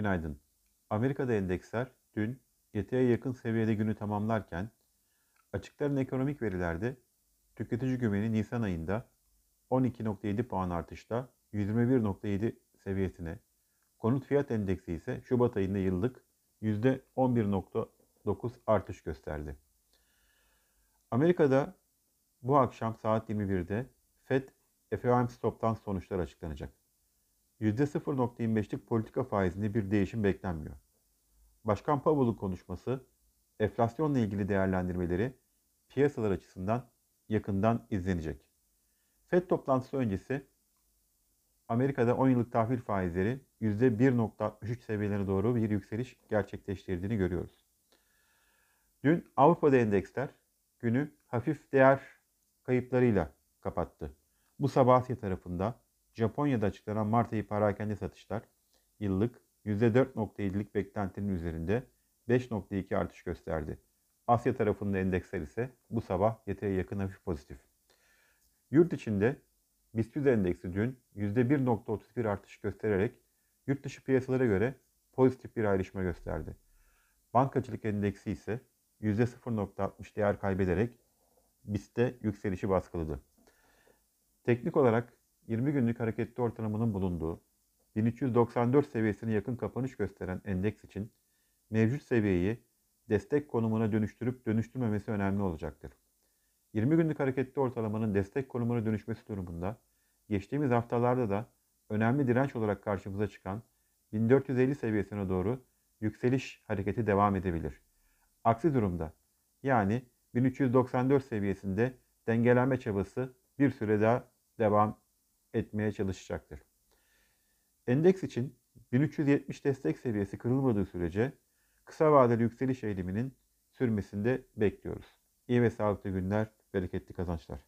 Günaydın. Amerika'da endeksler dün yataya yakın seviyede günü tamamlarken açıklanan ekonomik verilerde tüketici güveni Nisan ayında 12.7 puan artışla 121.7 seviyesine, konut fiyat endeksi ise Şubat ayında yıllık %11.9 artış gösterdi. Amerika'da bu akşam saat 21'de FED FOMC toplantı sonuçları açıklanacak. %0.25'lik politika faizinde bir değişim beklenmiyor. Başkan Powell'ın konuşması, enflasyonla ilgili değerlendirmeleri piyasalar açısından yakından izlenecek. FED toplantısı öncesi Amerika'da 10 yıllık tahvil faizleri %1.63 seviyelerine doğru bir yükseliş gerçekleştirdiğini görüyoruz. Dün Avrupa'da endeksler günü hafif değer kayıplarıyla kapattı. Bu sabah Asya tarafında Japonya'da açıklanan Mart ayı parakende satışlar yıllık %4.7'lik beklentinin üzerinde 5.2 artış gösterdi. Asya tarafında endeksler ise bu sabah yeteye yakın hafif pozitif. Yurt içinde BIST 100 endeksi dün %1.31 artış göstererek yurt dışı piyasalara göre pozitif bir ayrışma gösterdi. Bankacılık endeksi ise %0.60 değer kaybederek BIST'te yükselişi baskıladı. Teknik olarak 20 günlük hareketli ortalamanın bulunduğu 1394 seviyesine yakın kapanış gösteren endeks için mevcut seviyeyi destek konumuna dönüştürüp dönüştürmemesi önemli olacaktır. 20 günlük hareketli ortalamanın destek konumuna dönüşmesi durumunda geçtiğimiz haftalarda da önemli direnç olarak karşımıza çıkan 1450 seviyesine doğru yükseliş hareketi devam edebilir. Aksi durumda yani 1394 seviyesinde dengelenme çabası bir süre daha devam etmeye çalışacaktır. Endeks için 1370 destek seviyesi kırılmadığı sürece kısa vadeli yükseliş eğiliminin sürmesinde bekliyoruz. İyi ve sağlıklı günler, bereketli kazançlar.